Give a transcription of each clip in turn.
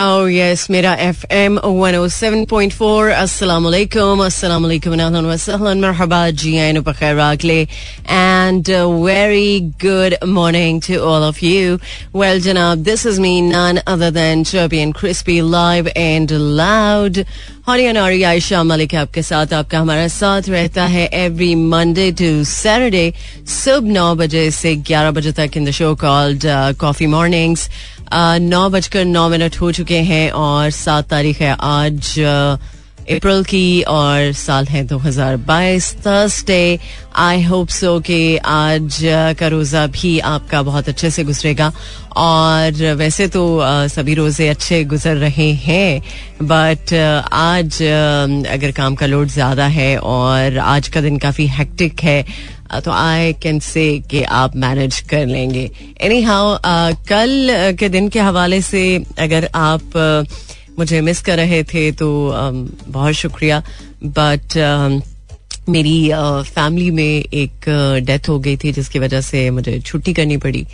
Oh yes, Mira FM 107.4. Assalamu alaikum. Assalamu alaikum. Assalamu Marhaba. And uh, very good morning to all of you. Well, Janab, this is me, none other than Chirpy and Crispy, live and loud. Haryana Ayesha Malik आपके साथ आपका हमारा साथ रहता है every Monday to Saturday सुबह नौ बजे से ग्यारह बजे तक in the show called coffee mornings नौ बजकर चुके हैं और सात तारीख है आज अप्रैल की और साल है 2022 थर्सडे आई होप सो कि आज का रोज़ा भी आपका बहुत अच्छे से गुजरेगा और वैसे तो सभी रोज़े अच्छे गुजर रहे हैं बट आज अगर काम का लोड ज़्यादा है और आज का दिन काफ़ी हेक्टिक है Uh, तो आई कैन से कि आप मैनेज कर लेंगे एनी हाउ uh, कल uh, के दिन के हवाले से अगर आप मुझे मिस कर रहे थे तो um, बहुत शुक्रिया बट um, मेरी फैमिली में एक डेथ हो गई थी जिसकी वजह से मुझे छुट्टी करनी पड़ी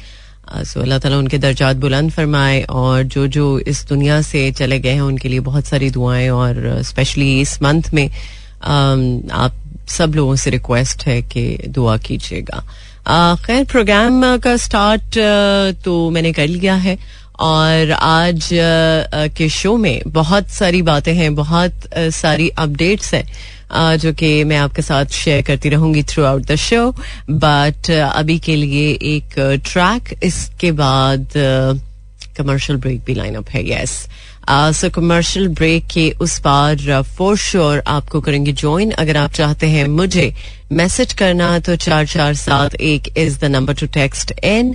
सो अल्लाह ताला उनके दर्जात बुलंद फरमाए और जो जो इस दुनिया से चले गए हैं उनके लिए बहुत सारी दुआएं और स्पेशली इस मंथ में um, आप सब लोगों से रिक्वेस्ट है कि दुआ कीजिएगा खैर प्रोग्राम का स्टार्ट तो मैंने कर लिया है और आज के शो में बहुत सारी बातें हैं बहुत सारी अपडेट्स हैं जो कि मैं आपके साथ शेयर करती रहूंगी throughout the show but अभी के लिए एक ट्रैक इसके बाद कमर्शियल ब्रेक भी लाइन अप है yes yes. So commercial break के उस पार फॉर श्योर आपको करेंगे ज्वाइन अगर आप चाहते हैं मुझे मैसेज करना तो चार चार सात एक is the number to text in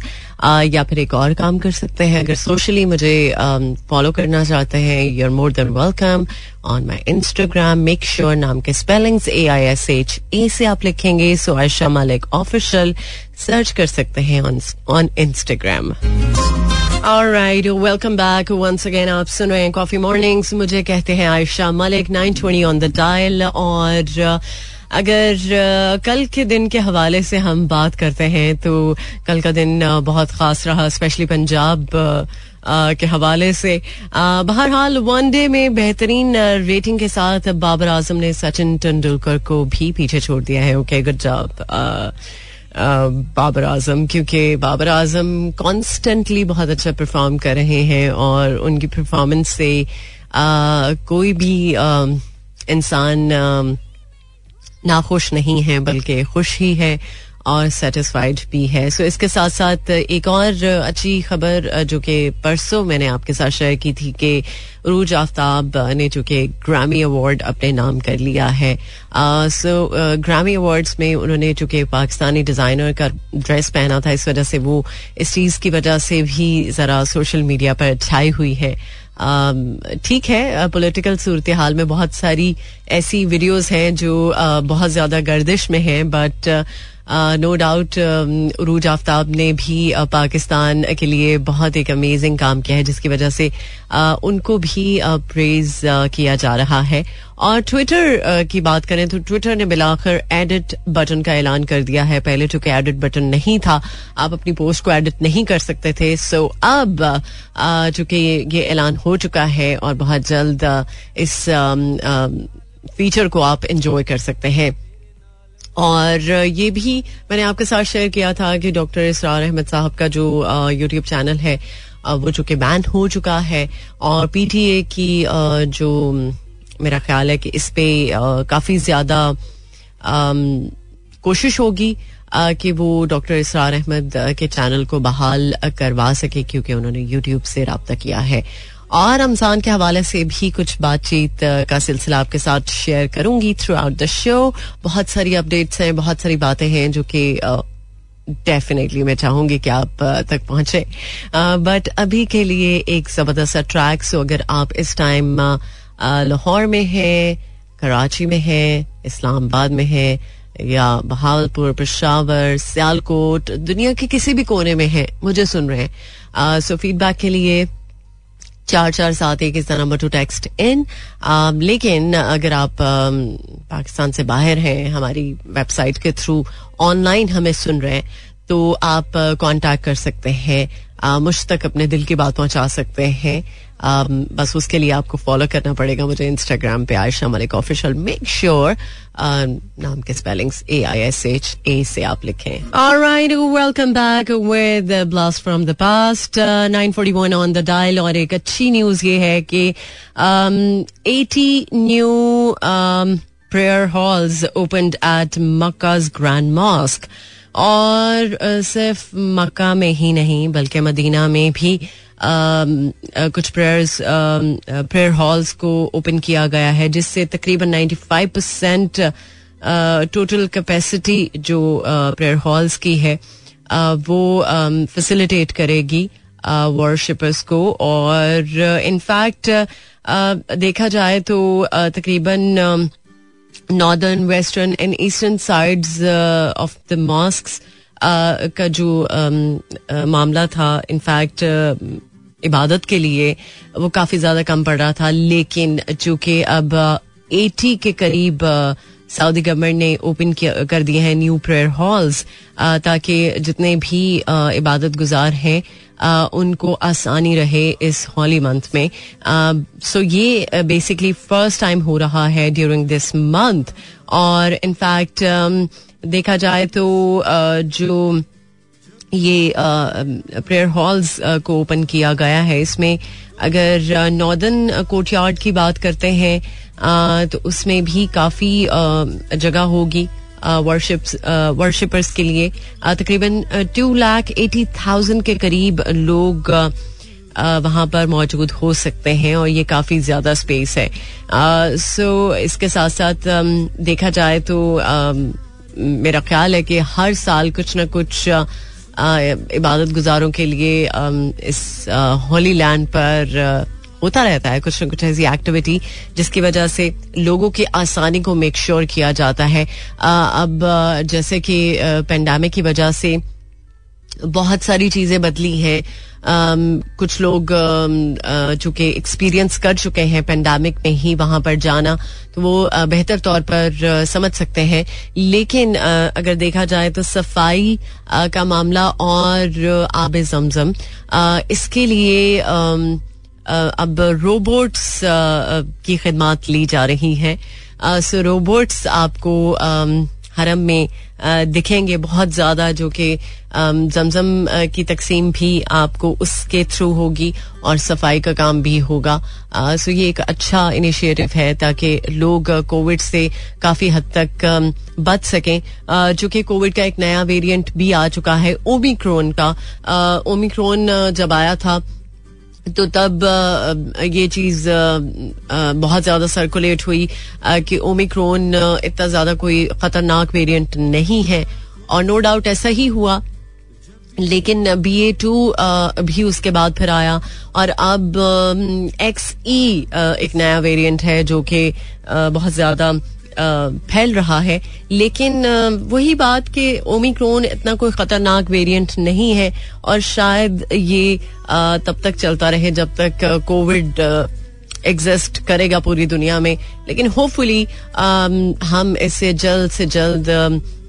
या फिर एक और काम कर सकते हैं अगर सोशली मुझे फॉलो um, करना चाहते हैं you are more than welcome on my Instagram make sure नाम के spellings A I S H A से आप लिखेंगे सो आयशा मालिक ऑफिशियल सर्च कर सकते हैं on Instagram alright welcome back once again. आप सुन रहे हैं कॉफी मॉर्निंग्स मुझे कहते हैं Aisha Malik 920 on the dial और अगर कल के दिन के हवाले से हम बात करते हैं तो कल का दिन बहुत खास रहा स्पेशली पंजाब के हवाले से बहरहाल वनडे में बेहतरीन रेटिंग के साथ बाबर आजम ने सचिन तेंदुलकर को भी पीछे छोड़ दिया है okay good job Babar Azam क्योंकि बाबर आजम कॉन्स्टेंटली बहुत अच्छा परफॉर्म कर रहे हैं और उनकी परफॉर्मेंस से कोई भी इंसान नाखुश नहीं है बल्कि खुश ही है और सेटिस्फाइड भी है सो so, इसके साथ साथ एक और अच्छी खबर जो कि परसों मैंने आपके साथ शेयर की थी कि रूज आफ्ताब ने कि ग्रामी अवार्ड अपने नाम कर लिया है सो ग्रामी अवार्ड्स में उन्होंने चूंकि पाकिस्तानी डिज़ाइनर का ड्रेस पहना था इस वजह से वो इस चीज़ की वजह से भी ज़रा सोशल मीडिया पर छाई हुई है ठीक है पॉलिटिकल सूरत हाल में बहुत सारी ऐसी वीडियोस हैं जो बहुत ज़्यादा गर्दिश में हैं बट नो डाउट रूज आफ्ताब ने भी पाकिस्तान uh, के लिए बहुत एक अमेजिंग काम किया है जिसकी वजह से uh, उनको भी प्रेज uh, किया जा रहा है और ट्विटर की बात करें तो ट्विटर ने मिलाकर एडिट बटन का ऐलान कर दिया है पहले चूंकि एडिट बटन नहीं था आप अपनी पोस्ट को एडिट नहीं कर सकते थे सो अब चूंकि ये ऐलान हो चुका है और बहुत जल्द इस फीचर um, um, को आप इंजॉय कर सकते हैं और ये भी मैंने आपके साथ शेयर किया था कि डॉक्टर इसरार अहमद साहब का जो यूट्यूब चैनल है वो चूंकि बैन हो चुका है और पीटीए की जो मेरा ख्याल है कि इस पे काफ़ी ज़्यादा कोशिश होगी कि वो डॉक्टर इसरार अहमद के चैनल को बहाल करवा सके क्योंकि उन्होंने यूट्यूब से रबता किया है और रमजान के हवाले से भी कुछ बातचीत का सिलसिला आपके साथ शेयर करूंगी थ्रू आउट द शो बहुत सारी अपडेट्स हैं बहुत सारी बातें हैं जो कि डेफिनेटली मैं चाहूंगी कि आप तक पहुंचे बट अभी के लिए एक जबरदस्त ट्रैक सो अगर आप इस टाइम लाहौर में हैं कराची में हैं इस्लामाबाद में हैं या बहावलपुर पेशावर सियालकोट दुनिया के किसी भी कोने में हैं मुझे सुन रहे हैं सो फीडबैक के लिए चार चार सात एक इस number to text in um, लेकिन अगर आप um, पाकिस्तान से बाहर हैं हमारी वेबसाइट के थ्रू ऑनलाइन हमें सुन रहे हैं तो आप कांटेक्ट uh, कर सकते हैं मुझ तक अपने दिल की बात पहुंचा सकते हैं बस उसके लिए आपको फॉलो करना पड़ेगा मुझे इंस्टाग्राम पे Aisha Malik official make sure नाम के spelling A I S H A से आप लिखें alright welcome back with blast from the past 941 on the dial और एक अच्छी न्यूज ये है कि eighty new prayer halls open at Mecca grand mosque और सिर्फ मक्का में ही नहीं बल्कि मदीना में भी कुछ प्रेयर्स प्रेयर हॉल्स को ओपन किया गया है जिससे तकरीबन 95 परसेंट टोटल कैपेसिटी जो प्रेयर हॉल्स की है वो फैसिलिटेट करेगी वॉरशिपर्स को और इनफैक्ट देखा जाए तो तकरीबन northern western and eastern side of the mosque का जो मामला था इनफैक्ट इबादत के लिए वो काफ़ी ज़्यादा कम पड़ रहा था लेकिन चूंकि अब एटी के करीब सऊदी गवर्नमेंट ने ओपन कर दिए हैं न्यू प्रेयर हॉल्स ताकि जितने भी इबादत गुजार हैं उनको आसानी रहे इस हॉली मंथ में सो ये बेसिकली फर्स्ट टाइम हो रहा है ड्यूरिंग दिस मंथ और इनफैक्ट um, देखा जाए तो uh, जो ये prayer uh, halls um, uh, को ओपन किया गया है इसमें अगर नॉर्दर्न कोर्टयार्ड की बात करते हैं तो उसमें भी काफ़ी जगह होगी वर्शिपर्स के लिए तकरीबन टू लाख एटी थाउजेंड के करीब लोग वहाँ पर मौजूद हो सकते हैं और ये काफ़ी ज़्यादा स्पेस है सो इसके साथ साथ देखा जाए तो मेरा ख्याल है कि हर साल कुछ ना कुछ इबादत गुजारों के लिए इस होली लैंड पर होता रहता है कुछ ना कुछ ऐसी एक्टिविटी जिसकी वजह से लोगों की आसानी को मेक श्योर किया जाता है अब जैसे कि पेंडेमिक की वजह से बहुत सारी चीज़ें बदली हैं Um, कुछ लोग चूंकि एक्सपीरियंस कर चुके हैं पेंडामिक में ही वहां पर जाना तो वो बेहतर तौर पर समझ सकते हैं लेकिन अगर देखा जाए तो सफाई का मामला और आब जमजम इसके लिए अब रोबोट्स की खदमात ली जा रही है सो रोबोट्स आपको हरम में दिखेंगे बहुत ज़्यादा जो कि जमजम की तकसीम भी आपको उसके थ्रू होगी और सफाई का काम भी होगा सो ये एक अच्छा इनिशिएटिव है ताकि लोग कोविड से काफ़ी हद तक बच सकें जो कि कोविड का एक नया वेरिएंट भी आ चुका है ओमिक्रोन का ओमिक्रोन जब आया था तो तब ये चीज बहुत ज्यादा सर्कुलेट हुई कि ओमिक्रोन इतना ज्यादा कोई खतरनाक वेरिएंट नहीं है और नो डाउट ऐसा ही हुआ लेकिन बी ए टू भी उसके बाद फिर आया और अब एक्स ई e, एक नया वेरिएंट है जो कि बहुत ज्यादा फैल रहा है लेकिन वही बात कि ओमिक्रोन इतना कोई खतरनाक वेरिएंट नहीं है और शायद ये तब तक चलता रहे जब तक कोविड एग्जिस्ट करेगा पूरी दुनिया में लेकिन होपफुली हम इससे जल्द से जल्द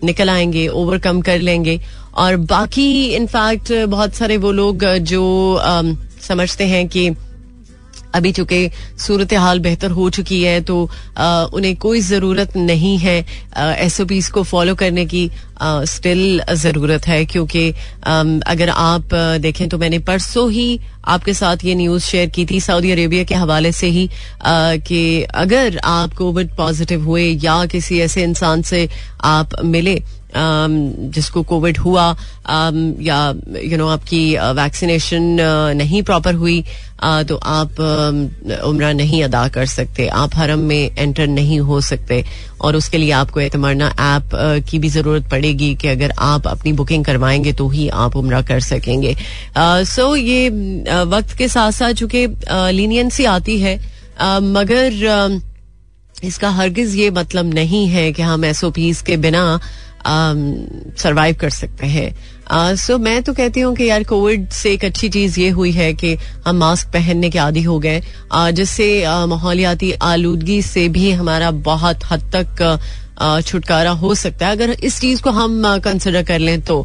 निकल आएंगे ओवरकम कर लेंगे और बाकी इनफैक्ट बहुत सारे वो लोग जो समझते हैं कि अभी चूंकि सूरत हाल बेहतर हो चुकी है तो आ, उन्हें कोई ज़रूरत नहीं है एस ओ पीज को फॉलो करने की स्टिल ज़रूरत है क्योंकि अगर आप देखें तो मैंने परसों ही आपके साथ ये न्यूज़ शेयर की थी सऊदी अरेबिया के हवाले से ही कि अगर आप कोविड पॉजिटिव हुए या किसी ऐसे इंसान से आप मिले Um, जिसको कोविड हुआ um, या यू नो आपकी वैक्सीनेशन uh, uh, नहीं प्रॉपर हुई uh, तो आप um, उम्र नहीं अदा कर सकते आप हरम में एंटर नहीं हो सकते और उसके लिए आपको एतमरना ऐप की भी ज़रूरत पड़ेगी कि अगर आप अपनी बुकिंग करवाएंगे तो ही आप उम्र कर सकेंगे सो ये वक्त के साथ साथ चूंकि लीनियंसी आती है मगर इसका हरगिज ये मतलब नहीं है कि हम एस ओ पीज के बिना सरवाइव um, कर सकते हैं सो uh, मैं तो कहती हूँ कि यार कोविड से एक अच्छी चीज ये हुई है कि हम मास्क पहनने के आदि हो गए uh, जिससे uh, माहौलियाती आलूदगी से भी हमारा बहुत हद तक छुटकारा हो सकता है अगर इस चीज को हम कंसिडर कर लें तो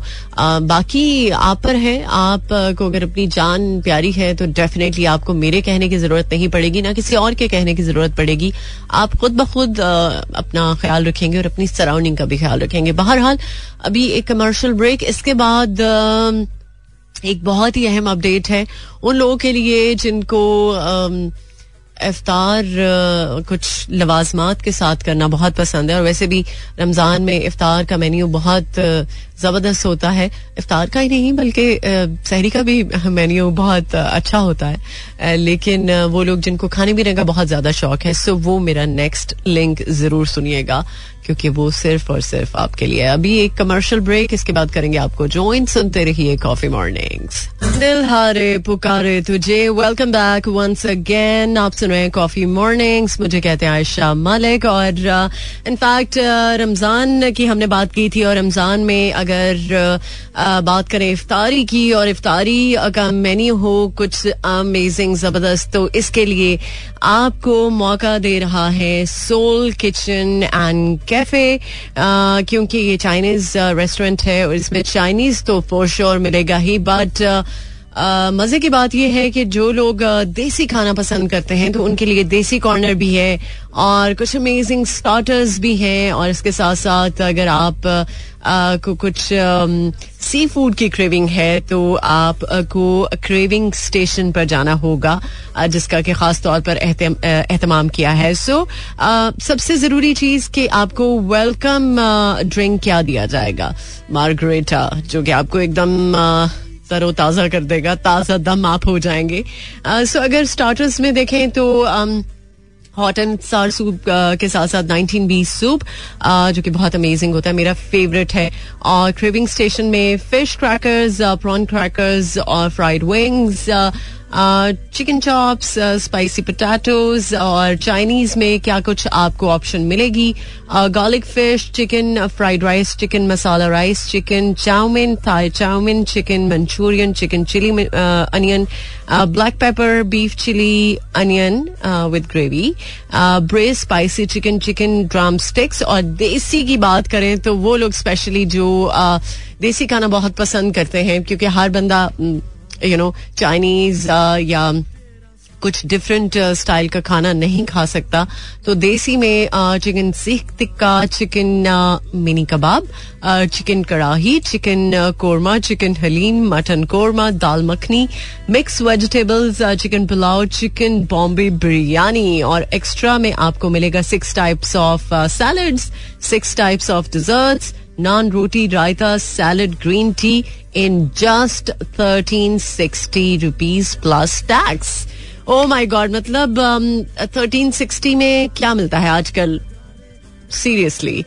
बाकी आप पर है आप को अगर अपनी जान प्यारी है तो डेफिनेटली आपको मेरे कहने की जरूरत नहीं पड़ेगी ना किसी और के कहने की जरूरत पड़ेगी आप खुद ब खुद अपना ख्याल रखेंगे और अपनी सराउंडिंग का भी ख्याल रखेंगे बहरहाल अभी एक कमर्शियल ब्रेक इसके बाद एक बहुत ही अहम अपडेट है उन लोगों के लिए जिनको इफ्तार कुछ लवाजमात के साथ करना बहुत पसंद है और वैसे भी रमज़ान में इफ्तार का मेन्यू बहुत ज़बरदस्त होता है इफ्तार का ही नहीं बल्कि सहरी का भी मेन्यू बहुत अच्छा होता है लेकिन वो लोग जिनको खाने पीने का बहुत ज़्यादा शौक है सो वो मेरा नेक्स्ट लिंक ज़रूर सुनिएगा क्योंकि वो सिर्फ और सिर्फ आपके लिए अभी एक कमर्शियल ब्रेक इसके बाद करेंगे आपको ज्वाइन सुनते रहिए कॉफी मॉर्निंग दिल हारे पुकारे तुझे वेलकम बैक वंस अगेन आप सुन रहे हैं कॉफी मॉर्निंग्स मुझे कहते हैं आयशा मालिक और इनफैक्ट uh, uh, रमजान की हमने बात की थी और रमजान में अगर uh, बात करें इफ्तारी की और इफ्तारी का मेन्यू हो कुछ अमेजिंग जबरदस्त तो इसके लिए आपको मौका दे रहा है Soul kitchen and Cafe uh, क्योंकि ये चाइनीज रेस्टोरेंट uh, है और इसमें चाइनीज तो फोर श्योर मिलेगा ही बट मज़े की बात यह है कि जो लोग देसी खाना पसंद करते हैं तो उनके लिए देसी कॉर्नर भी है और कुछ अमेजिंग स्टार्टर्स भी हैं और इसके साथ साथ अगर आप को कुछ सी फूड की क्रेविंग है तो आपको क्रेविंग स्टेशन पर जाना होगा जिसका कि खास तौर पर एहतमाम किया है सो so, सबसे ज़रूरी चीज़ कि आपको वेलकम ड्रिंक क्या दिया जाएगा मार्गरेटा जो कि आपको एकदम तरोताज़ा कर देगा ताज़ा दम आप हो जाएंगे सो अगर स्टार्टर्स में देखें तो हॉट एंड सार सूप के साथ साथ नाइनटीन बीस सूप जो कि बहुत अमेजिंग होता है मेरा फेवरेट है और क्रेविंग स्टेशन में फिश क्रैकर्स प्रॉन क्रैकर्स और fried wings chicken chops spicy potatoes और चाइनीज में क्या कुछ आपको ऑप्शन मिलेगी garlic fish chicken fried rice chicken masala rice chicken chow mein Thai chow mein chicken Manchurian chicken chilli onion black pepper beef chilli onion with gravy brace spicy chicken chicken drumsticks और देसी की बात करें तो वो लोग specially जो uh, देसी खाना बहुत पसंद करते हैं क्योंकि हर बंदा यू नो चाइनीज या कुछ डिफरेंट स्टाइल uh, का खाना नहीं खा सकता तो देसी में chicken seekh tikka chicken mini kebab chicken kadai chicken korma chicken haleem mutton korma dal makhani mix vegetables chicken pulao chicken Bombay biryani और एक्स्ट्रा में आपको मिलेगा six types of salad six types of desserts naan roti raita salad green tea in just thirteen sixty rupees plus tax oh my god मतलब thirteen um, sixty में क्या मिलता है आजकल सीरियसली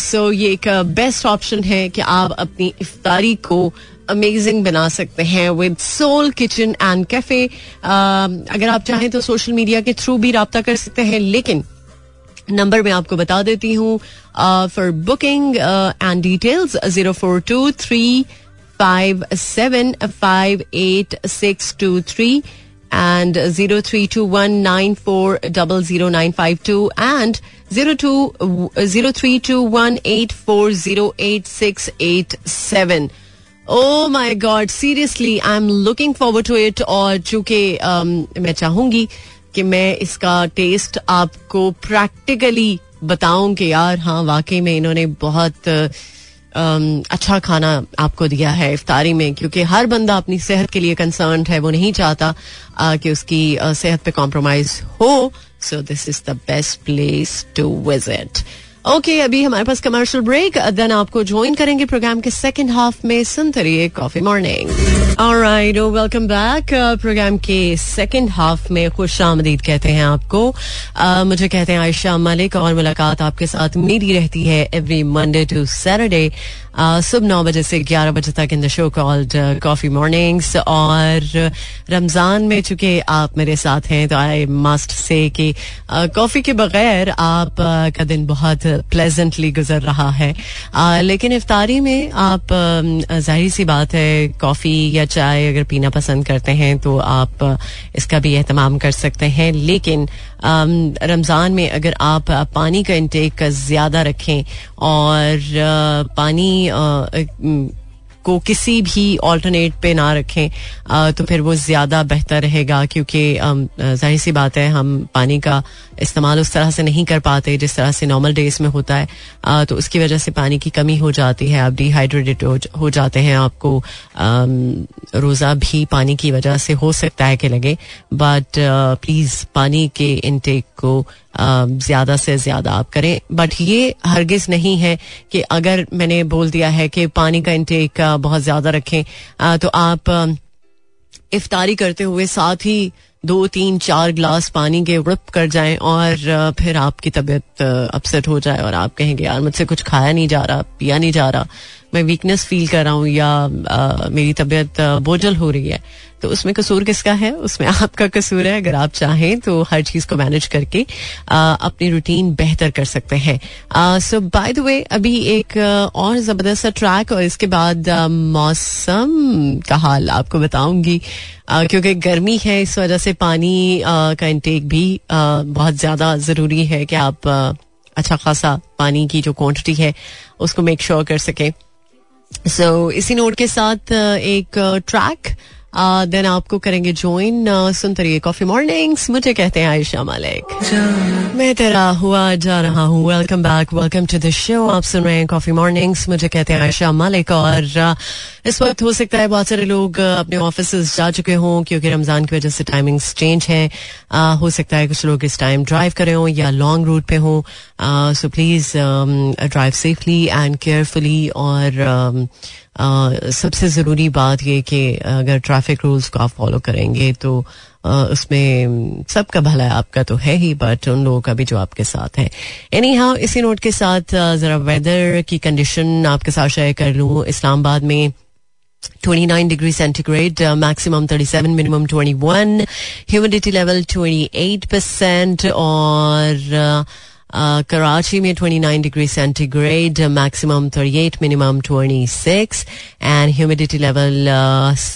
सो uh, ये एक बेस्ट uh, ऑप्शन है कि आप अपनी इफ्तारी को अमेजिंग बना सकते हैं with Soul Kitchen and Cafe अगर आप चाहें तो सोशल मीडिया के थ्रू भी रबता कर सकते हैं लेकिन नंबर मैं आपको बता देती हूँ for booking and details zero four two three five seven five eight six two three and zero three two one nine four double zero nine five two and zero two zero three two one eight four zero eight six eight seven oh my god seriously I am looking forward to it और चूंकि um, मैं चाहूंगी कि मैं इसका test आपको practically बताऊं कि यार हाँ वाकई में इन्होंने बहुत uh, अच्छा खाना आपको दिया है इफ्तारी में क्योंकि हर बंदा अपनी सेहत के लिए कंसर्न है वो नहीं चाहता कि उसकी सेहत पे कॉम्प्रोमाइज हो so this is the best place to visit okay अभी हमारे पास कमर्शियल ब्रेक देन आपको ज्वाइन करेंगे प्रोग्राम के सेकंड हाफ में सुनते रहिए coffee morning alright welcome back programme के सेकंड हाफ में खुश आमदीद कहते हैं आपको uh, मुझे कहते हैं आयशा मलिक और मुलाकात आपके साथ मेरी रहती है एवरी मंडे टू सैटरडे सुबह नौ बजे से ग्यारह बजे तक in the show called coffee mornings और uh, रमजान में चूंकि आप मेरे साथ हैं तो आई मस्ट से कि कॉफी uh, के बगैर आप का दिन बहुत प्लेजेंटली गुजर रहा है आ, लेकिन इफ्तारी में आप जाहिर सी बात है कॉफ़ी या चाय अगर पीना पसंद करते हैं तो आप इसका भी अहतमाम कर सकते हैं लेकिन रमज़ान में अगर आप पानी का इंटेक ज़्यादा रखें और पानी को किसी भी ऑल्टरनेट पे ना रखें तो फिर वो ज़्यादा बेहतर रहेगा क्योंकि जाहिर सी बात है हम पानी का इस्तेमाल उस तरह से नहीं कर पाते जिस तरह से नॉर्मल डेज में होता है तो उसकी वजह से पानी की कमी हो जाती है आप डिहाइड्रेटेड हो जाते हैं आपको रोज़ा भी पानी की वजह से हो सकता है कि लगे बट प्लीज़ पानी के इनटेक को ज़्यादा से ज़्यादा आप करें बट ये हरगिज़ नहीं है कि अगर मैंने बोल दिया है कि पानी का इंटेक बहुत ज़्यादा रखें तो आप इफ्तारी करते हुए साथ ही दो तीन चार ग्लास पानी के उड़प कर जाएं और फिर आपकी तबीयत अपसेट हो जाए और आप कहेंगे यार मुझसे कुछ खाया नहीं जा रहा पिया नहीं जा रहा मैं वीकनेस फील कर रहा हूँ या आ, मेरी तबीयत बोझल हो रही है तो उसमें कसूर किसका है उसमें आपका कसूर है अगर आप चाहें तो हर चीज को मैनेज करके आ, अपनी रूटीन बेहतर कर सकते हैं सो बाय द वे अभी एक और जबरदस्त ट्रैक और इसके बाद मौसम का हाल आपको बताऊंगी क्योंकि गर्मी है इस वजह से पानी आ, का इंटेक भी आ, बहुत ज्यादा जरूरी है कि आप अच्छा खासा पानी की जो क्वांटिटी है उसको मेक श्योर कर सकें सो so, इसी नोट के साथ uh, एक ट्रैक uh, देन uh, आपको करेंगे ज्वाइन सुनते रहिए कॉफी मॉर्निंग्स मुझे कहते हैं आयशा मालिक मैं तेरा हुआ जा रहा हूँ welcome back welcome to the show आप सुन रहे हैं कॉफी मॉर्निंग्स मुझे कहते हैं आयशा मालिक और uh, इस वक्त हो सकता है बहुत सारे लोग uh, अपने ऑफिस जा चुके हों क्योंकि रमजान की वजह से टाइमिंग्स चेंज है हो सकता है कुछ लोग इस टाइम ड्राइव करे हों या लॉन्ग रूट पे हों so please drive safely and carefully और um, सबसे ज़रूरी बात यह कि अगर ट्रैफिक रूल्स को आप फॉलो करेंगे तो उसमें सबका भला आपका तो है ही बट उन लोगों का भी जो आपके साथ है एनी हाउ इसी नोट के साथ ज़रा वेदर की कंडीशन आपके साथ शेयर कर लूँ इस्लामाबाद में 29 degree centigrade maximum 37 minimum 21 humidity level 28 percent और uh, कराची में 29 degree centigrade maximum 38 minimum 26 and humidity level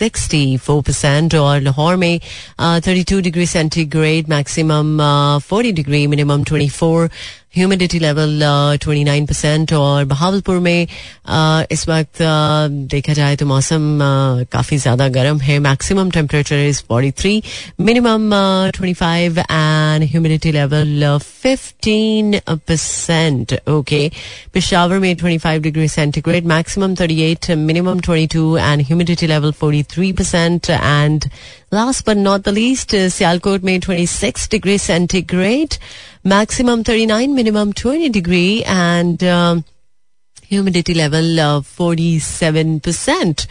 64 percent और लाहौर में uh, 32 degree centigrade maximum uh, 40 degree minimum 24 humidity level twenty nine percent और बहावलपुर में uh, इस वक्त uh, देखा जाए तो मौसम uh, काफ़ी ज़्यादा गर्म है maximum temperature is forty three minimum twenty five and humidity level fifteen percent okay Peshawar में twenty five degree centigrade maximum thirty eight minimum twenty two and humidity level forty three percent and Last but not the least, uh, Sialkot made 26 degrees centigrade, maximum 39, minimum 20 degree, and um, humidity level of uh, 47 percent.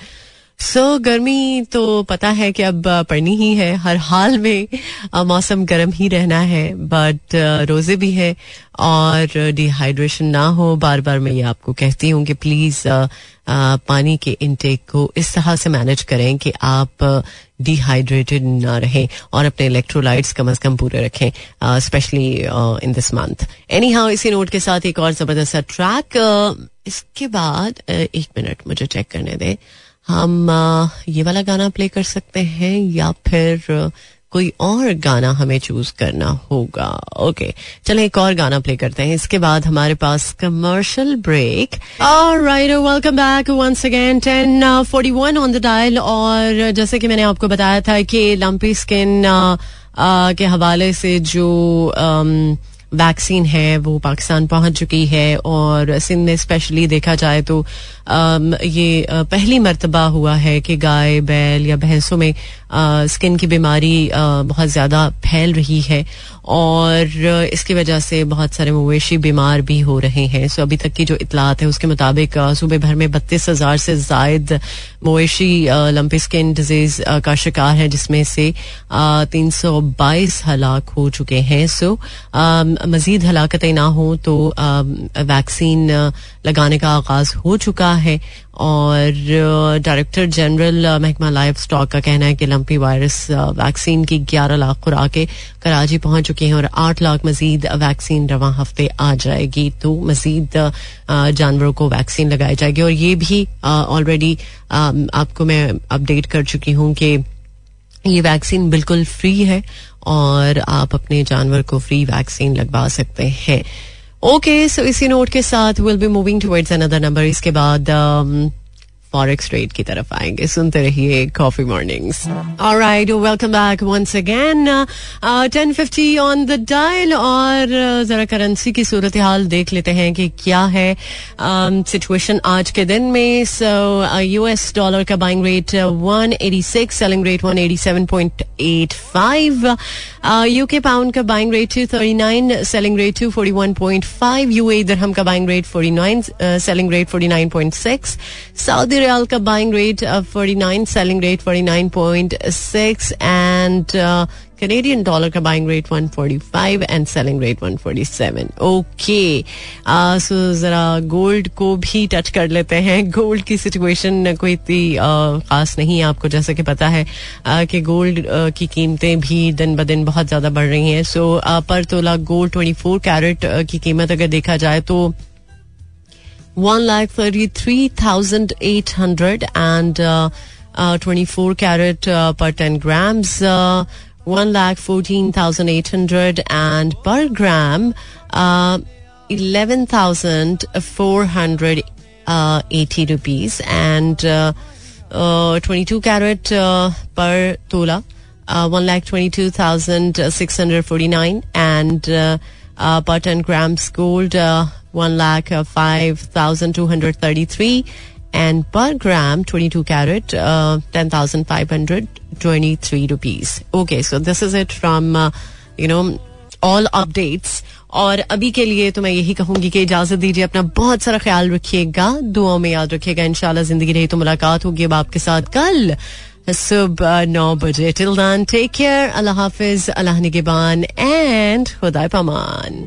So गर्मी तो पता है कि अब पड़नी ही है हर हाल में मौसम गर्म ही रहना है बट रोजे भी है और डिहाइड्रेशन ना हो बार बार मैं ये आपको कहती हूँ कि प्लीज पानी के इनटेक को इस तरह से मैनेज करें कि आप डिहाइड्रेटेड ना रहें और अपने इलेक्ट्रोलाइट्स कम अज कम पूरे रखें specially in this month anyhow इसी नोट के साथ एक और जबरदस्त ट्रैक इसके बाद एक मिनट मुझे चेक करने दें हम ये वाला गाना प्ले कर सकते हैं या फिर कोई और गाना हमें चूज करना होगा ओके चले एक और गाना प्ले करते हैं इसके बाद हमारे पास commercial break right welcome back once again ten forty one on the dial और जैसे कि मैंने आपको बताया था कि लंपी स्किन के हवाले से जो um, वैक्सीन है वो पाकिस्तान पहुंच चुकी है और सिंध में स्पेशली देखा जाए तो ये पहली मरतबा हुआ है कि गाय बैल या भैंसों में स्किन की बीमारी बहुत ज़्यादा फैल रही है और इसकी वजह से बहुत सारे मवेशी बीमार भी हो रहे हैं सो अभी तक की जो इतलात है उसके मुताबिक सूबे भर में बत्तीस हजार से जायद मवेशी लंपी स्किन डिजीज का शिकार है जिसमें से तीन सौ बाईस हलाक हो चुके हैं सो मजीद हलाकतें ना हों तो वैक्सीन लगाने का आगाज हो चुका है और डायरेक्टर जनरल महकमा लाइफ स्टॉक का कहना है कि लंपी वायरस वैक्सीन की ग्यारह लाख खुराकें कराची पहुंच चुकी हैं और आठ लाख मजीद वैक्सीन रवा हफ्ते आ जाएगी तो मजीद जानवरों को वैक्सीन लगाई जाएगी और ये भी ऑलरेडी आपको मैं अपडेट कर चुकी हूं कि ये वैक्सीन बिल्कुल फ्री है और आप अपने जानवर को फ्री वैक्सीन लगवा सकते हैं ओके सो इसी नोट के साथ will be moving towards another number इसके बाद um, फॉरेक्स रेट की तरफ आएंगे सुनते रहिए coffee mornings alright welcome back once again ten fifty on the dial और uh, जरा करेंसी की सूरत हाल देख लेते हैं कि क्या है सिचुएशन um, आज के दिन में सो यूएस डॉलर का buying rate one eighty six selling rate one eighty seven point eight five UK pound का buying rate two thirty nine selling rate two forty one point five UAE dirham का buying rate forty nine selling rate forty nine point six Saudi riyal का buying rate forty nine selling rate forty nine point six and Canadian dollar का buying rate one forty five and selling rate one forty seven okay so जरा gold को भी touch कर लेते हैं gold की situation कोई इतनी खास नहीं है आपको जैसे कि पता है कि गोल्ड की कीमतें भी दिन ब दिन बहुत ज्यादा बढ़ रही हैं सो पर तोला गोल्ड ट्वेंटी फोर कैरेट की कीमत अगर देखा जाए तो 1,33,800 and uh, uh, 24 carat uh, per 10 grams, 1,14,800 and per gram, 11,480 rupees, and 22 carat per tola, 1,22,649, and per 10 grams gold, one lakh five thousand two hundred thirty three and per gram twenty two carat ten thousand five hundred twenty three rupees okay so this is it from you know all updates और अभी के लिए तो मैं यही कहूंगी कि इजाजत दीजिए अपना बहुत सारा ख्याल रखिएगा दुआओं में याद रखिएगा इंशाल्लाह जिंदगी रही तो मुलाकात होगी अब आपके साथ कल सुबह नौ बजे टिल दान टेक केयर अल्लाह हाफिज अल्लाह निगेबान एंड खुदा पमान